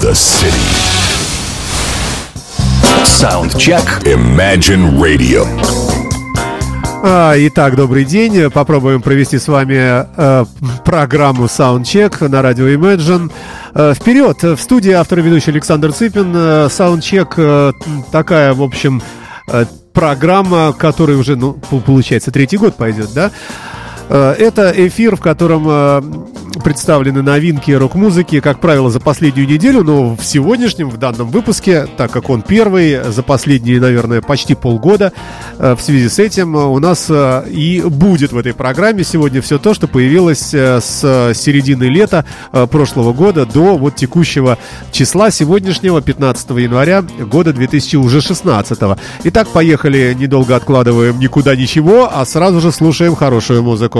the city. Soundcheck. Imagine Radio. А, итак, добрый день. Попробуем провести с вами э, программу Soundcheck на радио Imagine. Э, вперед! В студии автор и ведущий Александр Цыпин. Э, Soundcheck э, такая, в общем, э, программа, которая уже, ну, получается, третий год пойдет, да? Э, это эфир, в котором э, представлены новинки рок-музыки, как правило, за последнюю неделю, но в сегодняшнем, в данном выпуске, так как он первый, за последние, наверное, почти полгода, э, в связи с этим у нас и будет в этой программе сегодня все то, что появилось с середины лета прошлого года до вот текущего числа сегодняшнего, 15 января года 2016. Итак, поехали, недолго откладываем никуда ничего, а сразу же слушаем хорошую музыку.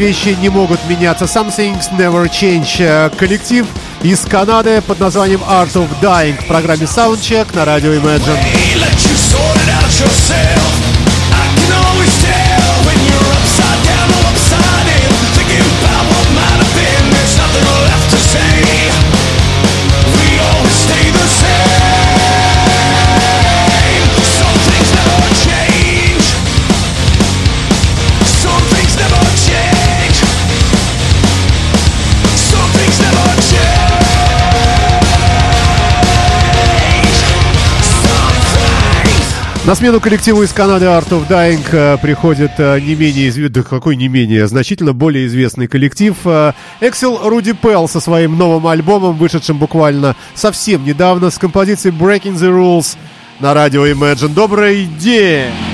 вещи не могут меняться. Some things never change. Э, коллектив из Канады под названием Art of Dying в программе Soundcheck на радио Imagine. На смену коллективу из Канады Art of Dying э, приходит э, не менее да какой не менее, значительно более известный коллектив Эксел Руди Пелл со своим новым альбомом, вышедшим буквально совсем недавно, с композицией Breaking the Rules на радио Imagine. Добрый день!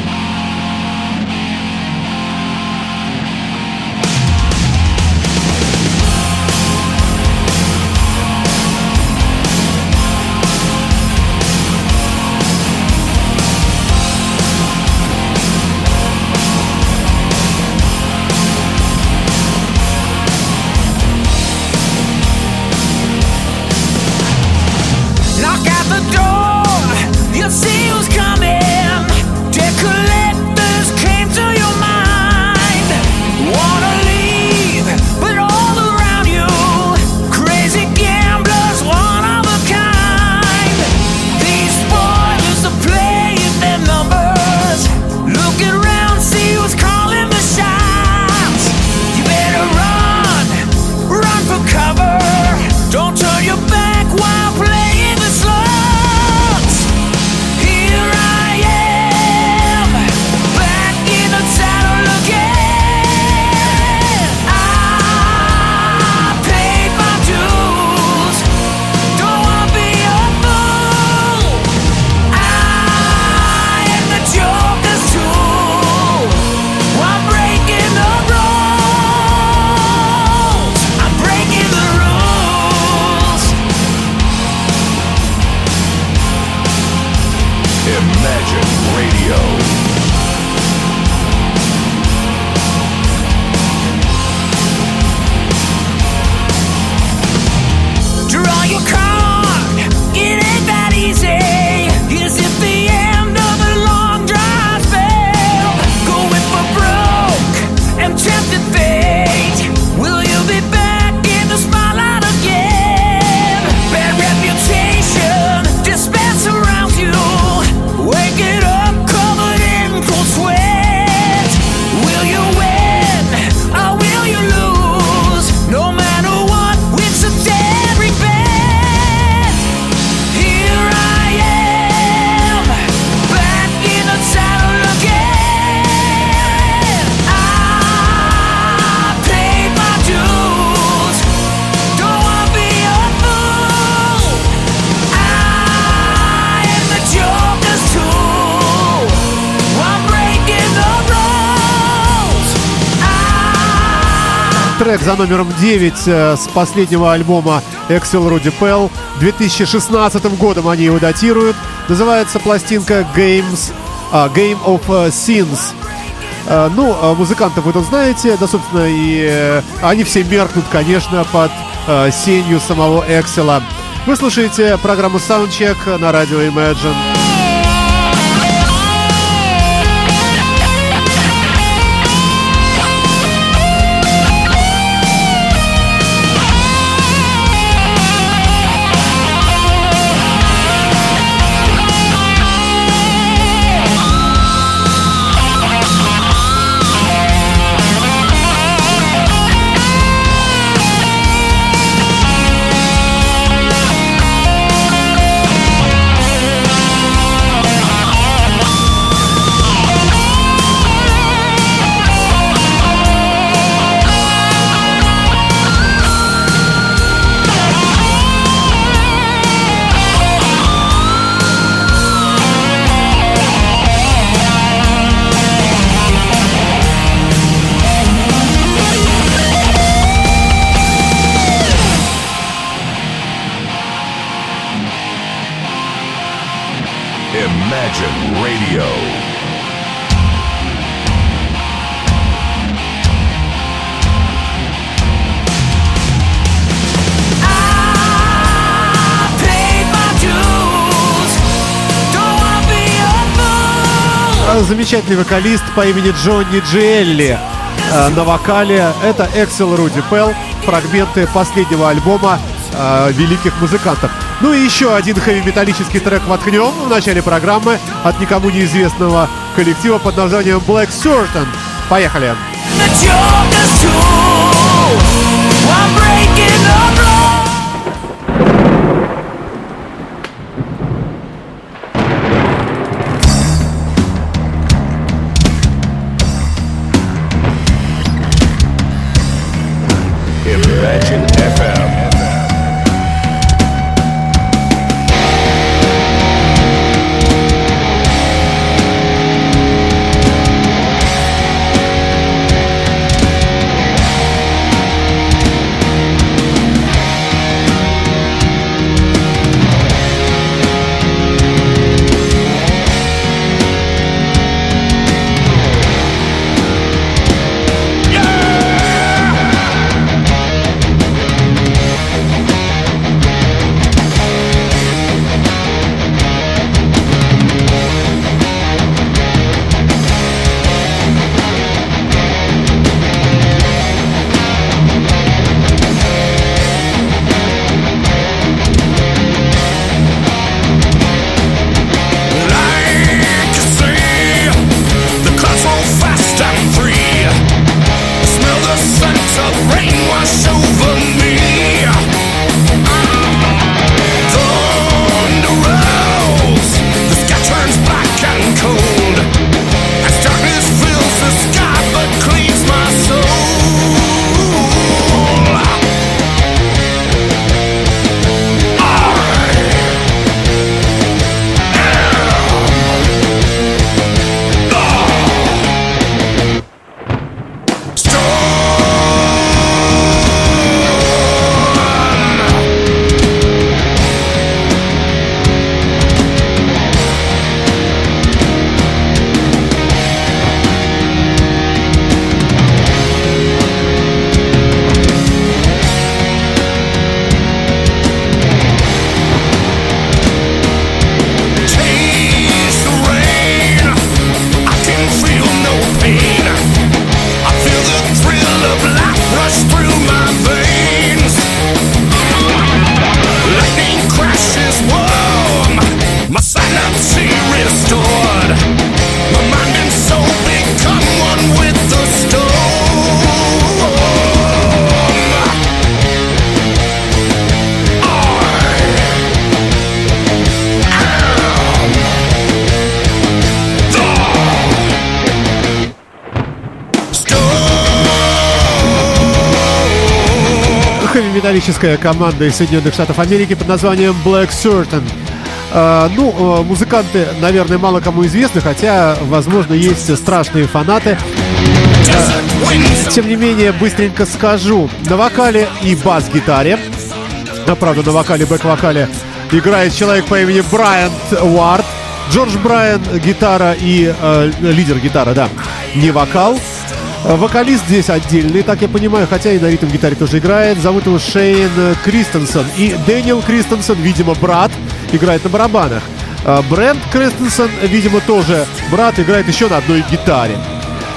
За номером 9 э, с последнего альбома Excel Rudy Pell. 2016 годом они его датируют. Называется пластинка Games, uh, Game of Sins. Uh, ну, uh, музыкантов вы тут знаете, да, собственно, и они все меркнут, конечно, под uh, сенью самого Excel. Вы слушаете программу Soundcheck на радио Imagine. Замечательный вокалист по имени Джонни Джелли э, на вокале. Это Эксел Руди Пелл, фрагменты последнего альбома э, великих музыкантов. Ну и еще один хэви-металлический трек воткнем в начале программы от никому неизвестного коллектива под названием Black Certain. Поехали! The FM. Металлическая команда из Соединенных Штатов Америки под названием Black Certain. Э, ну, э, музыканты, наверное, мало кому известны, хотя, возможно, есть страшные фанаты. Тем не менее, быстренько скажу. На вокале и бас-гитаре, а, правда, на вокале, бэк-вокале играет человек по имени Брайан Уарт. Джордж Брайан, гитара и э, лидер гитара, да, не вокал. Вокалист здесь отдельный, так я понимаю, хотя и на ритм гитаре тоже играет. Зовут его Шейн Кристенсен. И Дэниел Кристенсен, видимо, брат, играет на барабанах. А, Брент Кристенсен, видимо, тоже брат, играет еще на одной гитаре.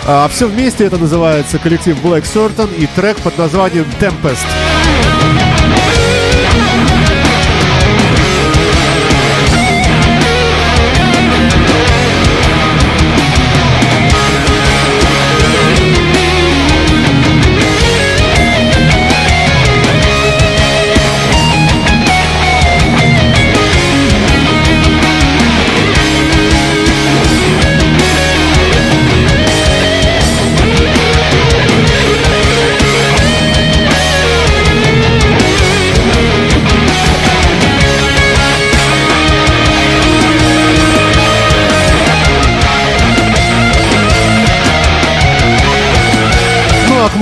А все вместе это называется коллектив Black Certain и трек под названием Tempest.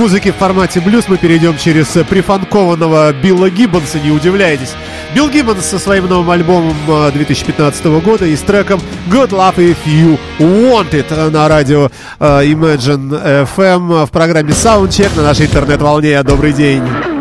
К музыке в формате блюз мы перейдем через прифанкованного Билла Гиббонса, не удивляйтесь. Билл Гиббонс со своим новым альбомом 2015 а, года и с треком Good Love If You Want It на радио uh, Imagine FM в программе Soundcheck на нашей интернет-волне. Добрый день!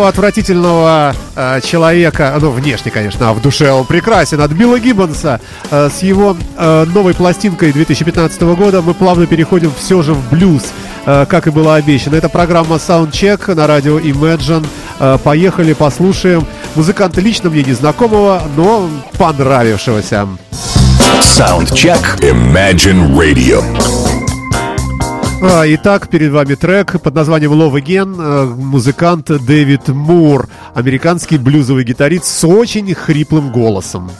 Хриплого, отвратительного э, человека, ну, внешне, конечно, а в душе он прекрасен, от Билла Гиббонса э, с его э, новой пластинкой 2015 года мы плавно переходим все же в блюз, э, как и было обещано. Это программа Soundcheck на радио Imagine. Э, поехали, послушаем музыканта лично мне незнакомого, но понравившегося. Soundcheck Imagine Radio. А, итак, перед вами трек под названием Love Again, э, музыкант Дэвид Мур, американский блюзовый гитарист с очень хриплым голосом.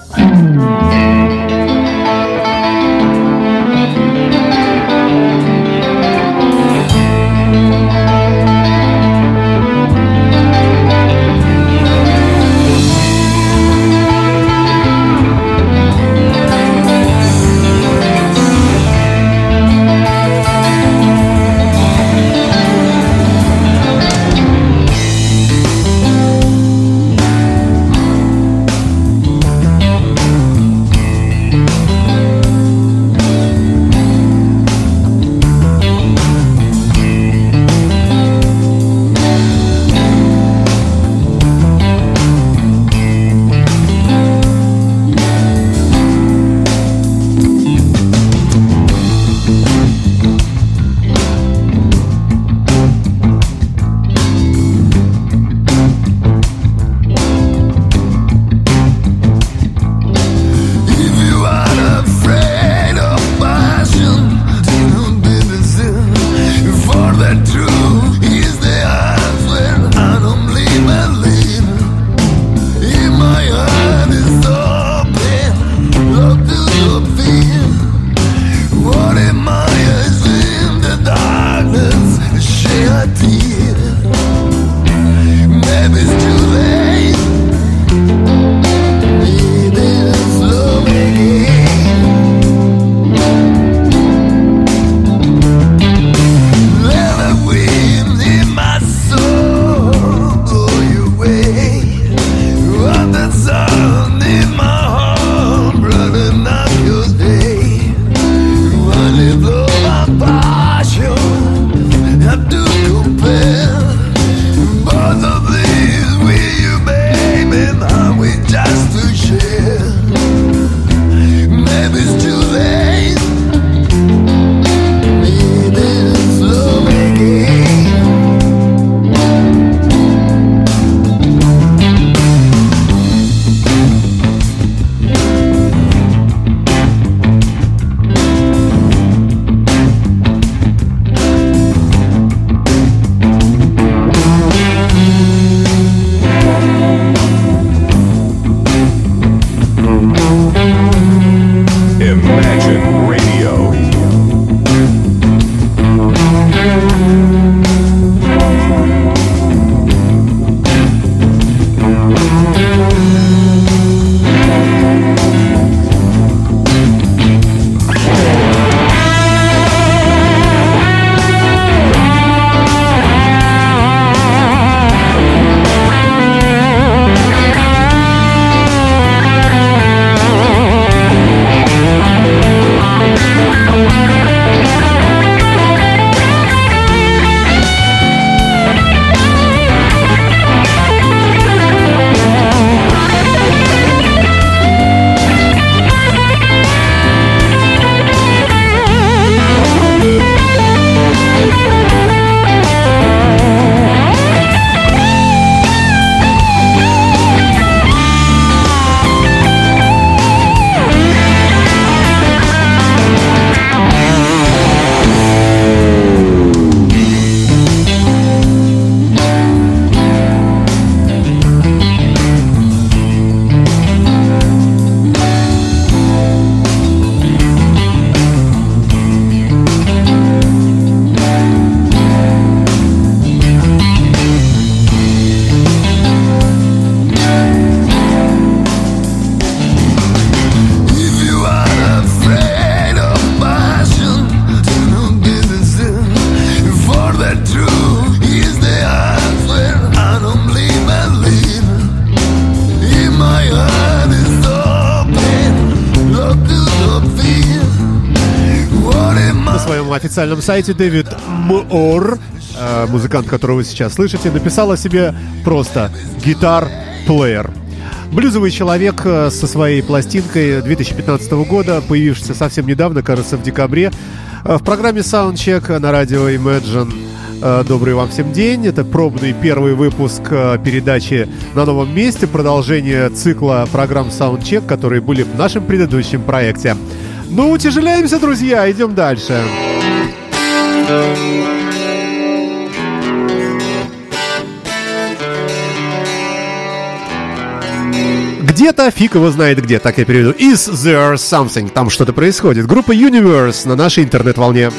Официальном сайте Дэвид Мор э, музыкант, которого вы сейчас слышите, написал о себе просто «гитар-плеер». Блюзовый человек э, со своей пластинкой 2015 года, появившийся совсем недавно, кажется, в декабре, э, в программе Soundcheck на радио Imagine. Добрый вам всем день. Это пробный первый выпуск передачи на новом месте, продолжение цикла программ Soundcheck, которые были в нашем предыдущем проекте. Ну, утяжеляемся, друзья, идем дальше. Где-то, фиг его знает где, так я переведу. Is there something? Там что-то происходит. Группа Universe на нашей интернет-волне.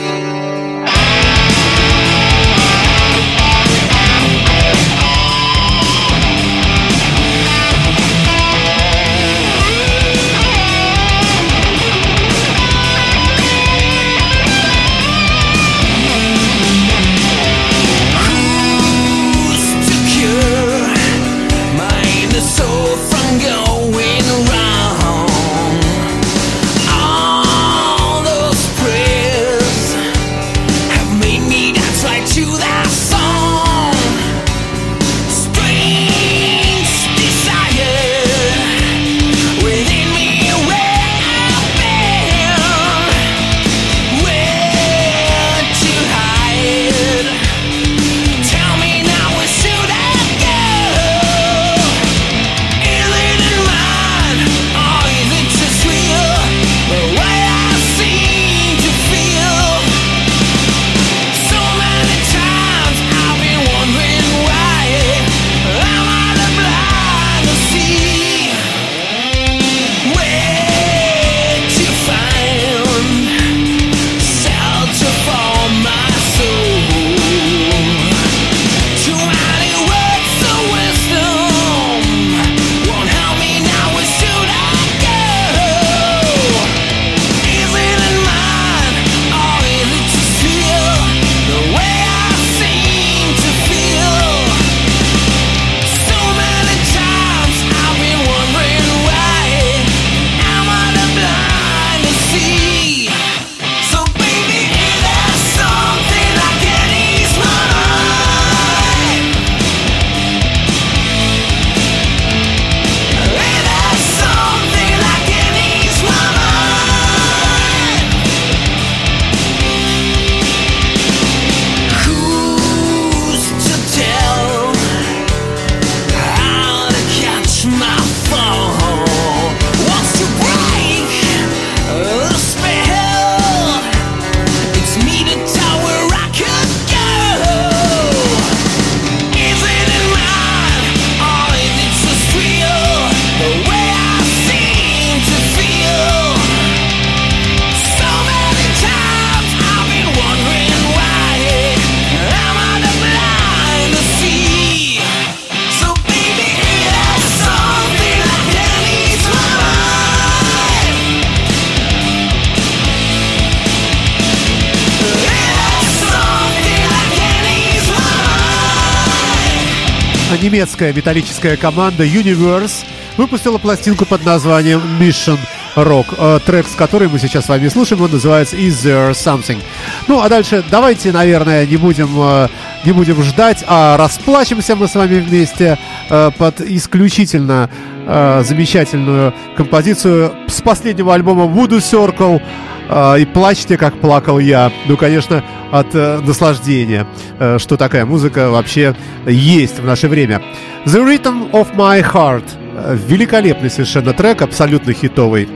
Немецкая металлическая команда Universe выпустила пластинку под названием Mission Rock. Э, трек, с которой мы сейчас с вами слушаем, он называется Is There Something. Ну, а дальше давайте, наверное, не будем, э, не будем ждать, а расплачемся мы с вами вместе э, под исключительно замечательную композицию с последнего альбома Voodoo Circle и плачьте, как плакал я. Ну, конечно, от э, наслаждения, э, что такая музыка вообще есть в наше время. The Rhythm of My Heart. Великолепный совершенно трек, абсолютно хитовый.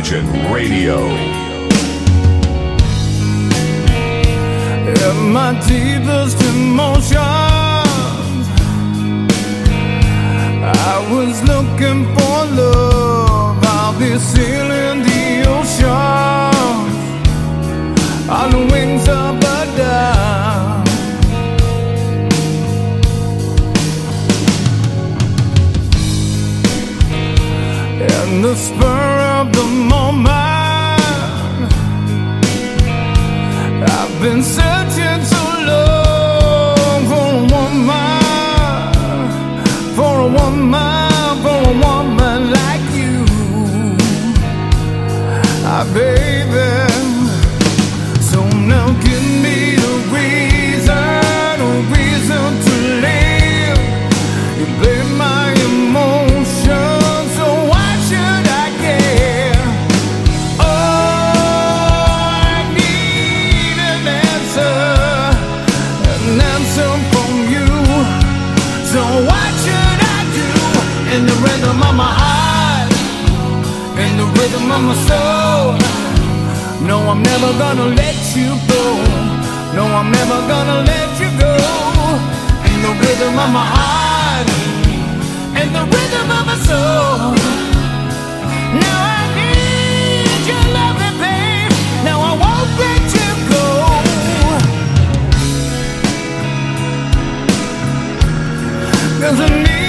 Imagine Radio. In my deepest emotions, I was looking for love. I'll be sailing the ocean on the wings of a dove. and the spur of the moment. I've been searching so long for a woman, for a woman, for a woman like you. Ah, baby. my soul. No, I'm never gonna let you go. No, I'm never gonna let you go. And the rhythm of my heart, and the rhythm of my soul. Now I need your loving, babe. Now I won't let you go. There's a need.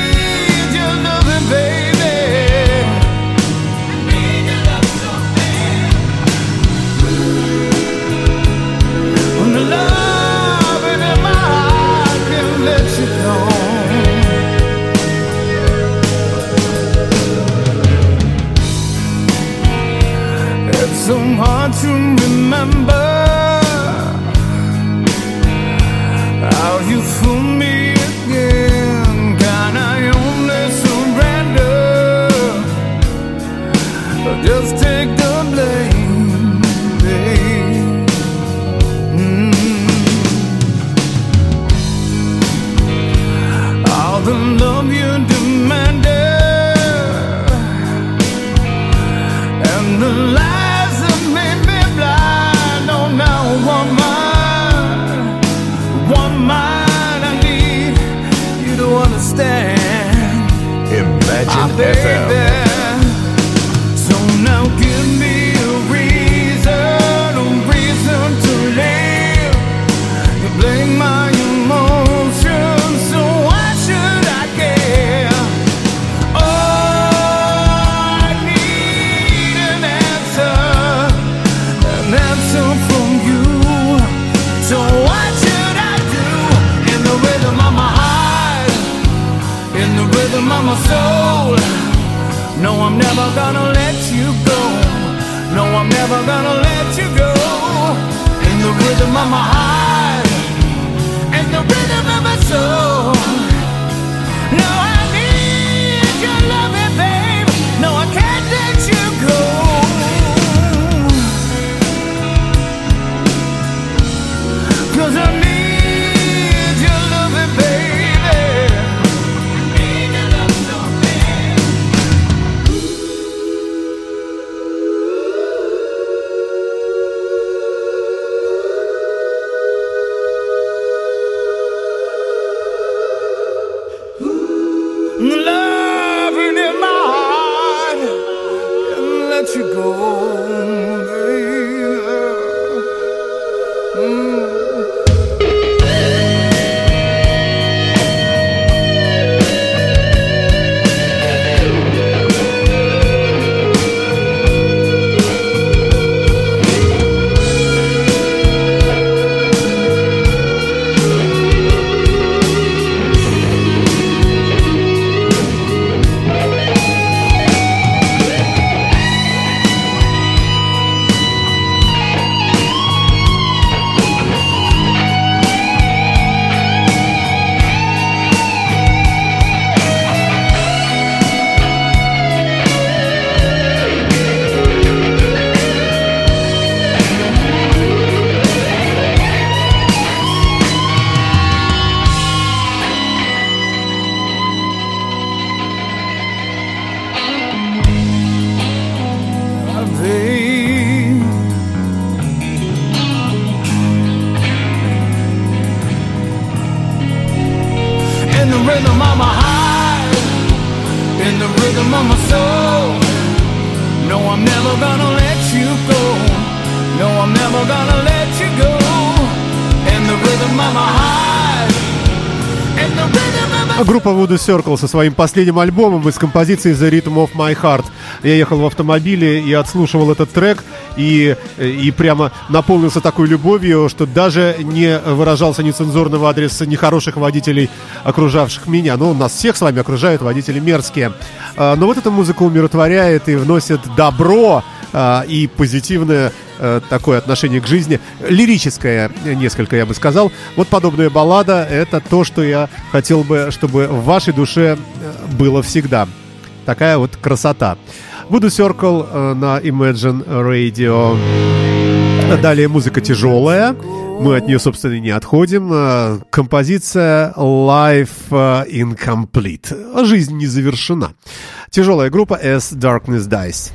Voodoo Circle со своим последним альбомом из композиции The Rhythm of My Heart. Я ехал в автомобиле и отслушивал этот трек, и, и прямо наполнился такой любовью, что даже не выражался нецензурно в адрес нехороших водителей, окружавших меня. Ну, нас всех с вами окружают водители мерзкие. А, но вот эта музыка умиротворяет и вносит добро а, и позитивное Э, такое отношение к жизни, лирическое несколько, я бы сказал. Вот подобная баллада — это то, что я хотел бы, чтобы в вашей душе э, было всегда. Такая вот красота. Буду Circle э, на Imagine Radio. Далее музыка тяжелая. Мы от нее, собственно, не отходим. Композиция Life Incomplete. Жизнь не завершена. Тяжелая группа As Darkness Dies.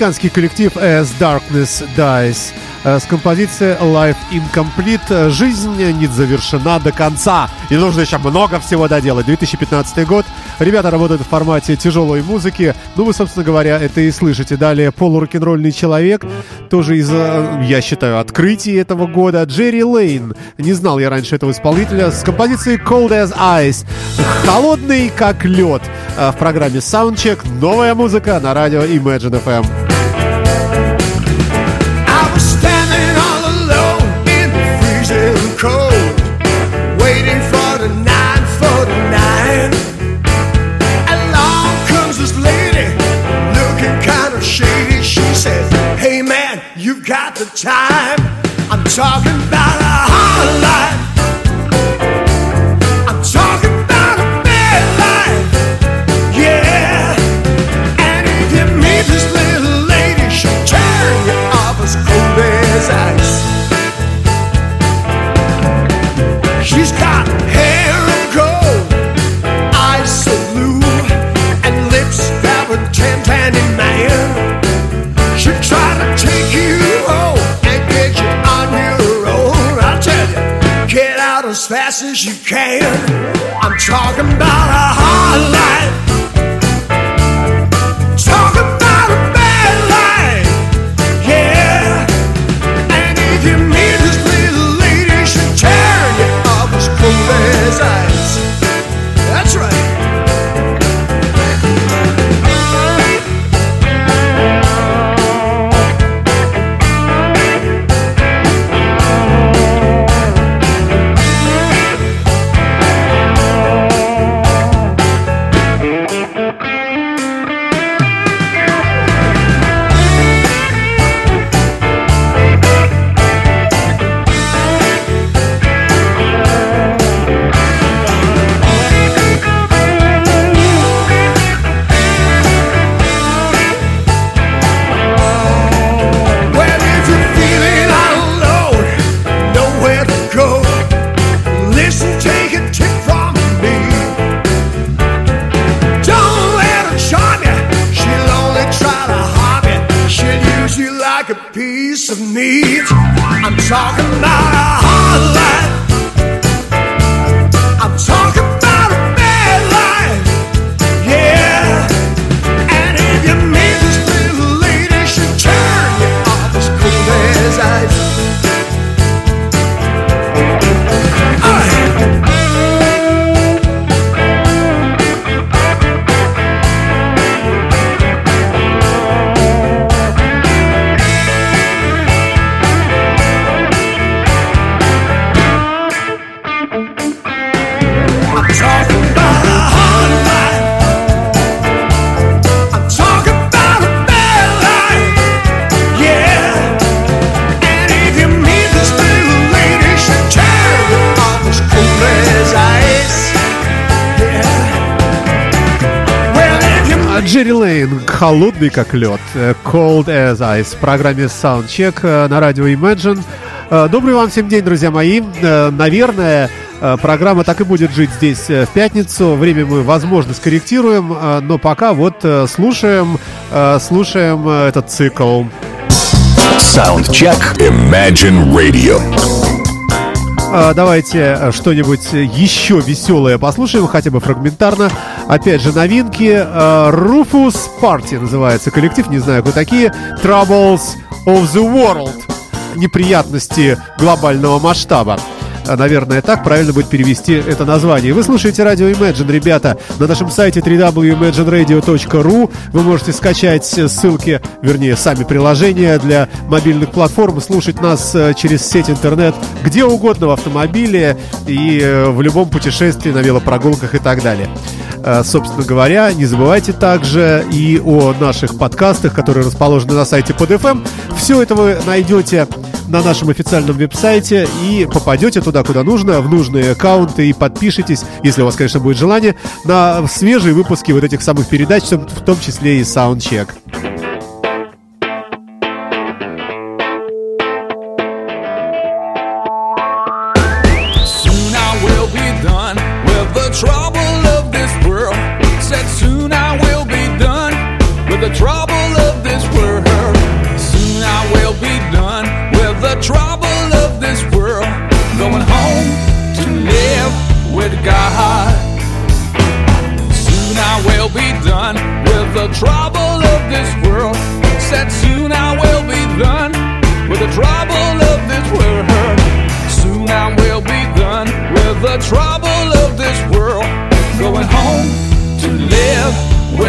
Американский коллектив As Darkness Dies э, с композицией Life Incomplete. Жизнь не завершена до конца. И нужно еще много всего доделать. 2015 год. Ребята работают в формате тяжелой музыки. Ну, вы, собственно говоря, это и слышите. Далее полурок-н-ролльный человек. Тоже из, э, я считаю, открытий этого года. Джерри Лейн. Не знал я раньше этого исполнителя. С композицией Cold as Ice. Холодный как лед. Э, В программе Soundcheck. Новая музыка на радио Imagine FM. Hey man, you've got the time. I'm talking about a hard fast as you can. I'm talking about a hard life. Холодный как лед, э, Cold as Ice, в программе Soundcheck э, на радио Imagine. Э, Добрый вам всем день, друзья мои. Наверное, программа так и будет жить здесь в пятницу. Время мы, возможно, скорректируем, но пока вот слушаем, слушаем этот цикл. Soundcheck Imagine Radio. А, Давайте э, что-нибудь еще веселое послушаем, хотя бы фрагментарно. Опять же, новинки. Э, Rufus Party называется коллектив, не знаю, кто такие. Troubles of the World. Неприятности глобального масштаба. А, Наверное, так правильно будет перевести это название. Вы слушаете радио Imagine, ребята. На нашем сайте www.imagineradio.ru вы можете скачать ссылки, вернее, сами приложения для мобильных платформ, слушать нас э, через сеть интернет где угодно в автомобиле и э, в любом путешествии на велопрогулках и так далее. Э, Собственно говоря, не забывайте также и о наших подкастах, которые расположены на сайте PodFM. Все это вы найдете на нашем официальном веб-сайте и попадете туда, куда нужно, в нужные аккаунты и подпишитесь, если у вас, конечно, будет желание, на свежие выпуски вот этих самых передач, в том- числе и Soundcheck.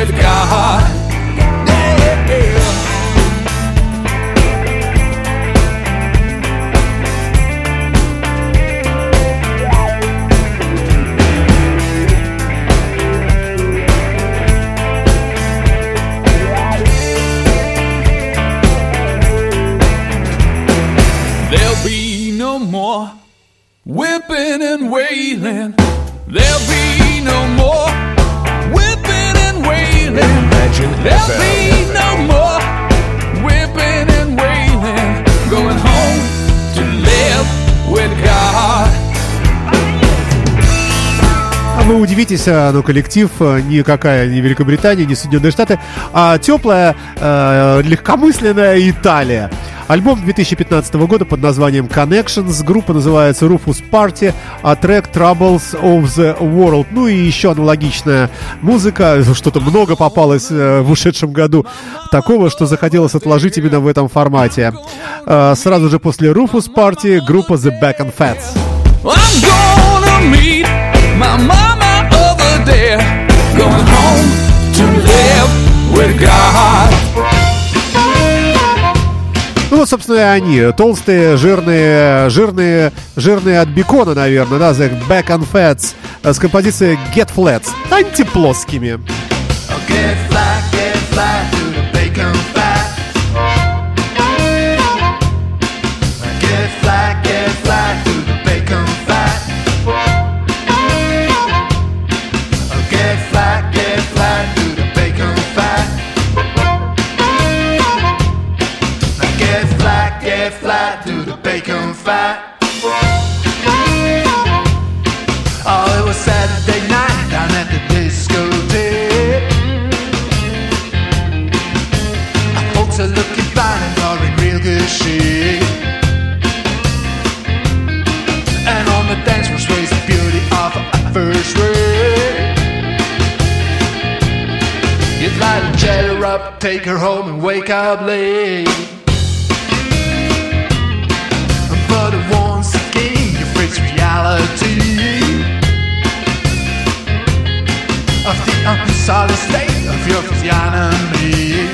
With God. Вы удивитесь, а, но коллектив а, никакая не Великобритания, не Соединенные Штаты, а теплая, э, легкомысленная Италия. Альбом 2015 года под названием Connections. Группа называется Rufus Party, а трек Troubles of the World. Ну и еще аналогичная музыка. Что-то много попалось э, в ушедшем году такого, что захотелось отложить именно в этом формате. Э, Сразу же после Rufus Party группа The Back and Fats. I'm gonna meet my mama over there. Going home to live with God. Ну вот, собственно, и они. Толстые, жирные, жирные, жирные от бекона, наверное, да, The Back and Fats э, с композицией Get Flats. Антиплоскими. Fly, get up, take her home and wake up late. But once again, you face reality of the unsolid state of your physiognomy.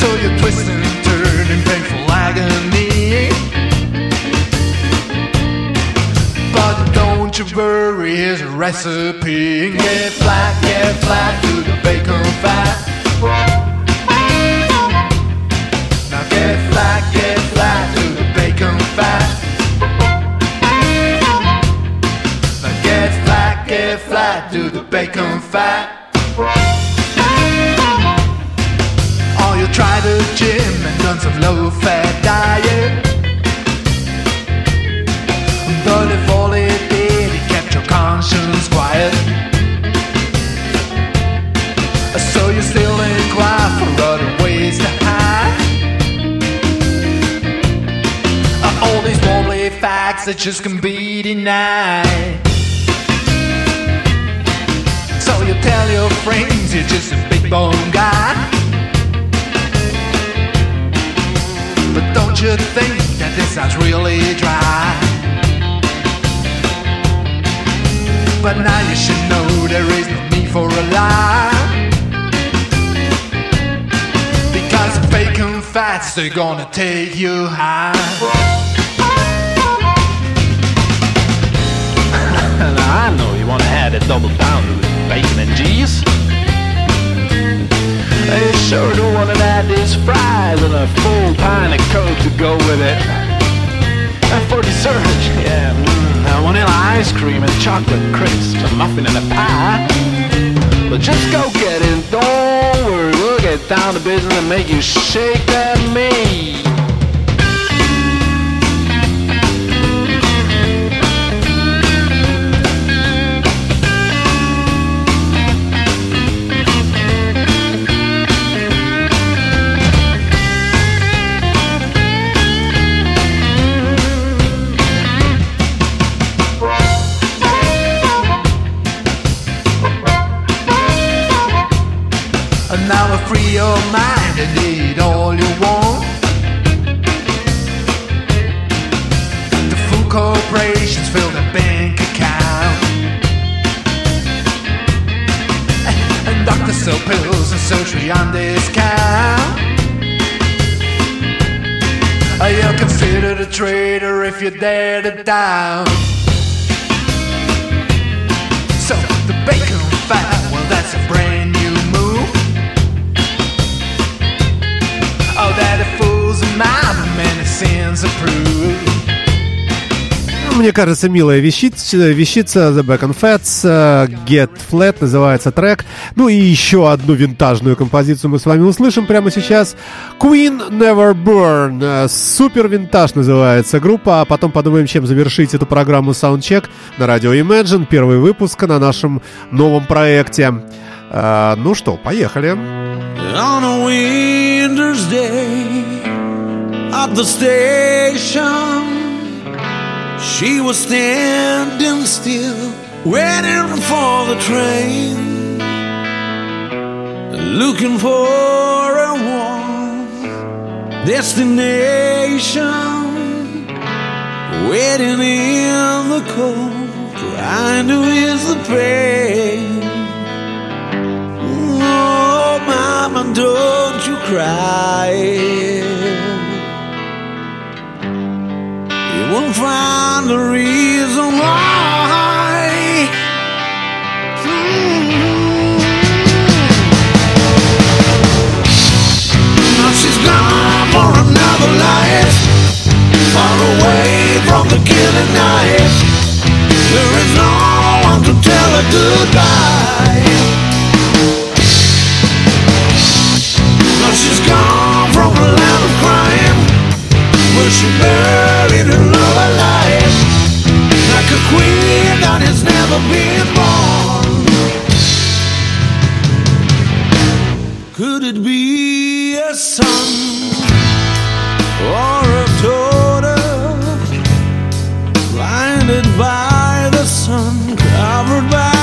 So you're twisting and turning in painful agony. Don't you worry, here's a recipe. Get flat, get flat to the bacon fat. Now get flat, get flat to the bacon fat. Now get flat, get flat to the bacon fat. Oh, you tried the gym and done some low facts that just can be denied. So you tell your friends you're just a big bone guy. But don't you think that this sounds really dry? But now you should know there is no need for a lie. Because bacon fats, they're gonna take you high. I know you want to have a double pound with bacon and cheese. You sure do want to add these fries and a full pint of Coke to go with it. And for dessert, yeah, mm, vanilla ice cream and chocolate crisps, a muffin and a pie. But just go get it, don't worry, we'll get down to business and make you shake that meat. Кажется, милая вещица, вещица The Back and Fats, э, Get Flat называется трек. Ну и еще одну винтажную композицию мы с вами услышим прямо сейчас. Queen Never Burn. Э, Супер винтаж называется группа. А потом подумаем, чем завершить эту программу Soundcheck на радио Imagine. Первый выпуск на нашем новом проекте. Э, Ну что, поехали. on a winter's day at the station. She was standing still, waiting for the train, looking for a warm destination, waiting in the cold, trying to ease the pain. Oh, mama, don't you cry. Find the reason why. Mm-hmm. Now she's gone for another life, far away from the killing knife. There is no one to tell her goodbye. Now she's gone from a land of crime Where she buried queen that has never been born. Could it be a son Or a daughter Blinded by the sun Covered by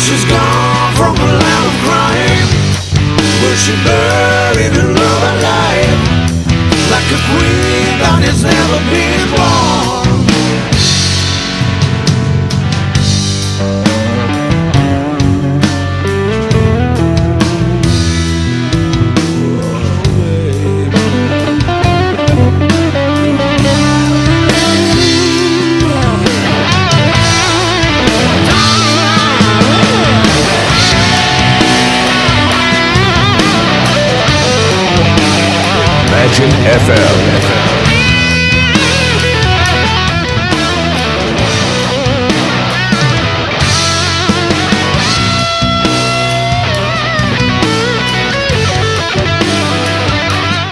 she's gone from a land of crime, where she buried like a queen that has never been born. FM.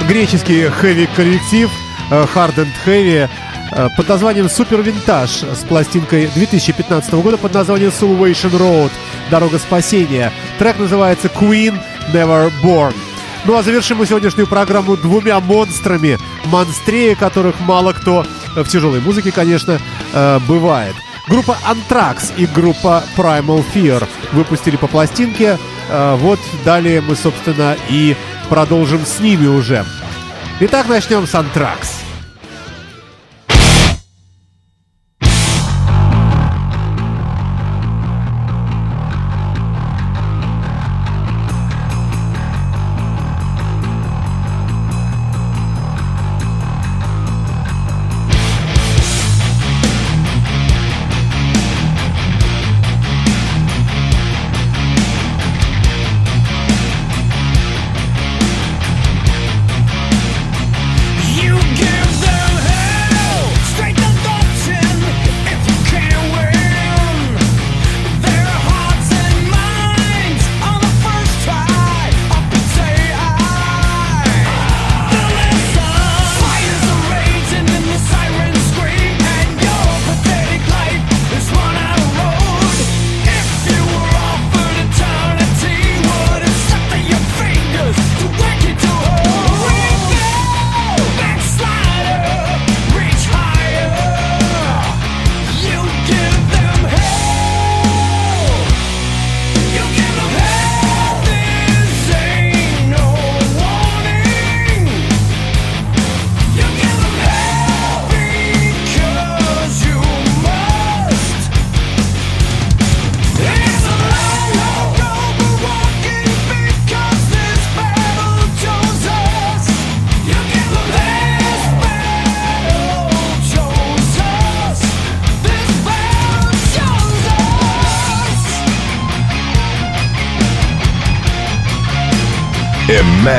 греческий хэви-коллектив э, Hard and Heavy э, под названием Super Vintage с пластинкой 2015 года под названием Salvation Road Дорога спасения. Трек называется Queen Never Born. Ну а завершим мы сегодняшнюю программу двумя монстрами, монстрее которых мало кто э, в тяжелой музыке, конечно, э, бывает. Группа Anthrax и группа Primal Fear выпустили по пластинке. Э, Вот далее мы, собственно, и продолжим с ними уже. Итак, начнем с Anthrax.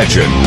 Legend.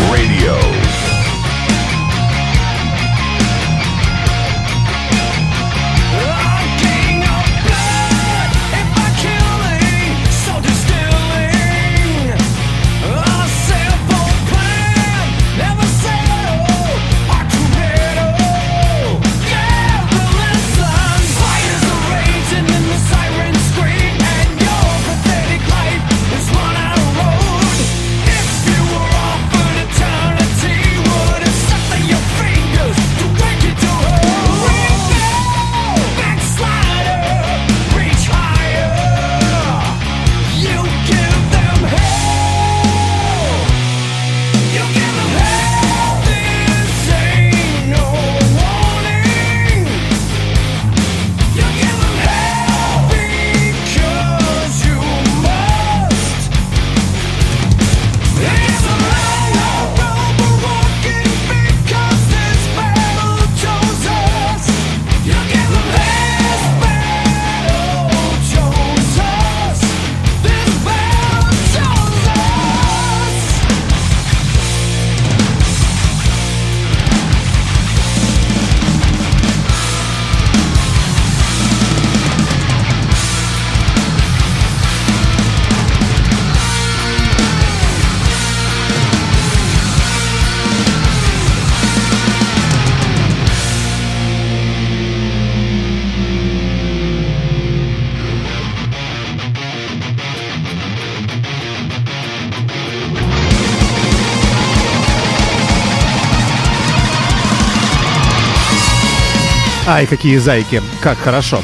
Ай, какие зайки, как хорошо.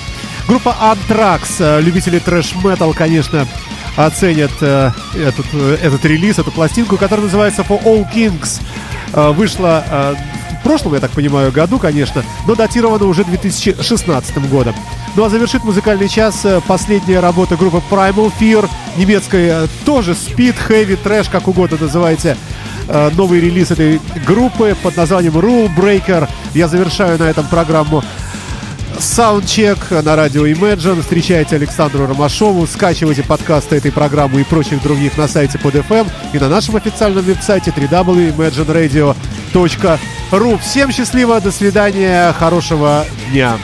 Группа Anthrax, э, любители трэш-метал, конечно, оценят э, этот, э, этот релиз, эту пластинку, которая называется For All Kings. Э, Вышла э, в прошлом, я так понимаю, году, конечно, но датирована уже 2016 годом. Ну а завершит музыкальный час э, последняя работа группы Primal Fear, немецкая, тоже спид, хэви, трэш, как угодно называйте, новый релиз этой группы под названием Rule Breaker. Я завершаю на этом программу Soundcheck на радио Imagine. Встречайте Александру Ромашову, скачивайте подкасты этой программы и прочих других на сайте под FM и на нашем официальном веб-сайте www.imagineradio.ru. Всем счастливо, до свидания, хорошего дня.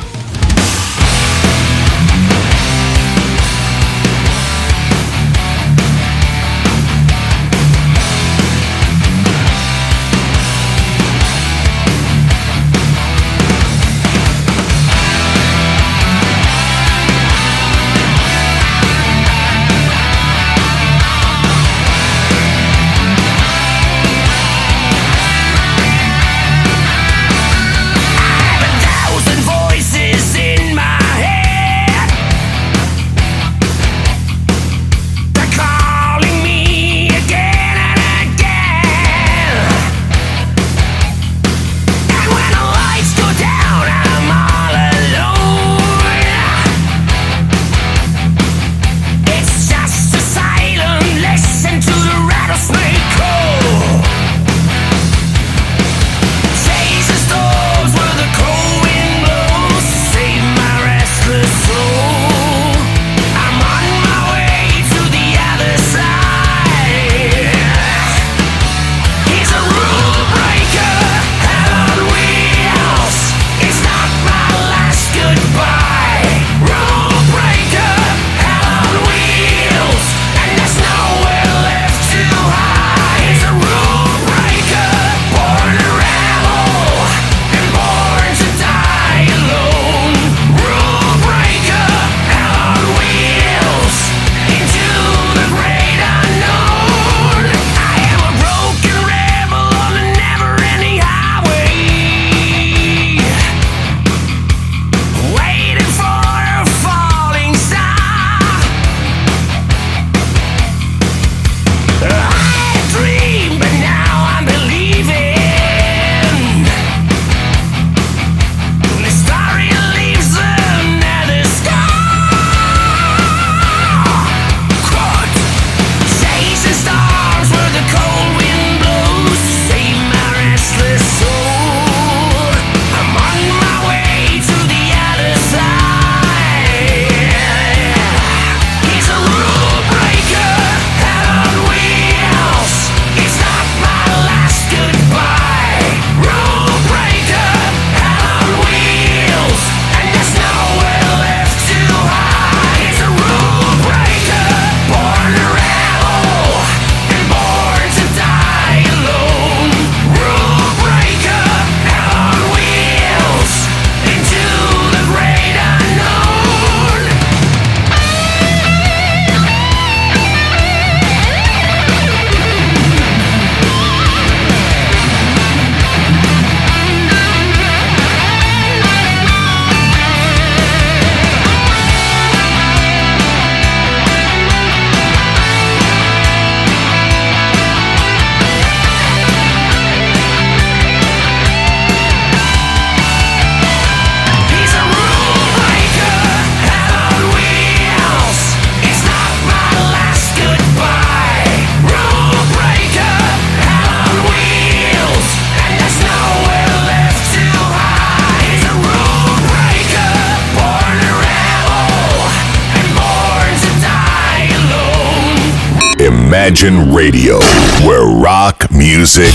Imagine Radio, where rock music.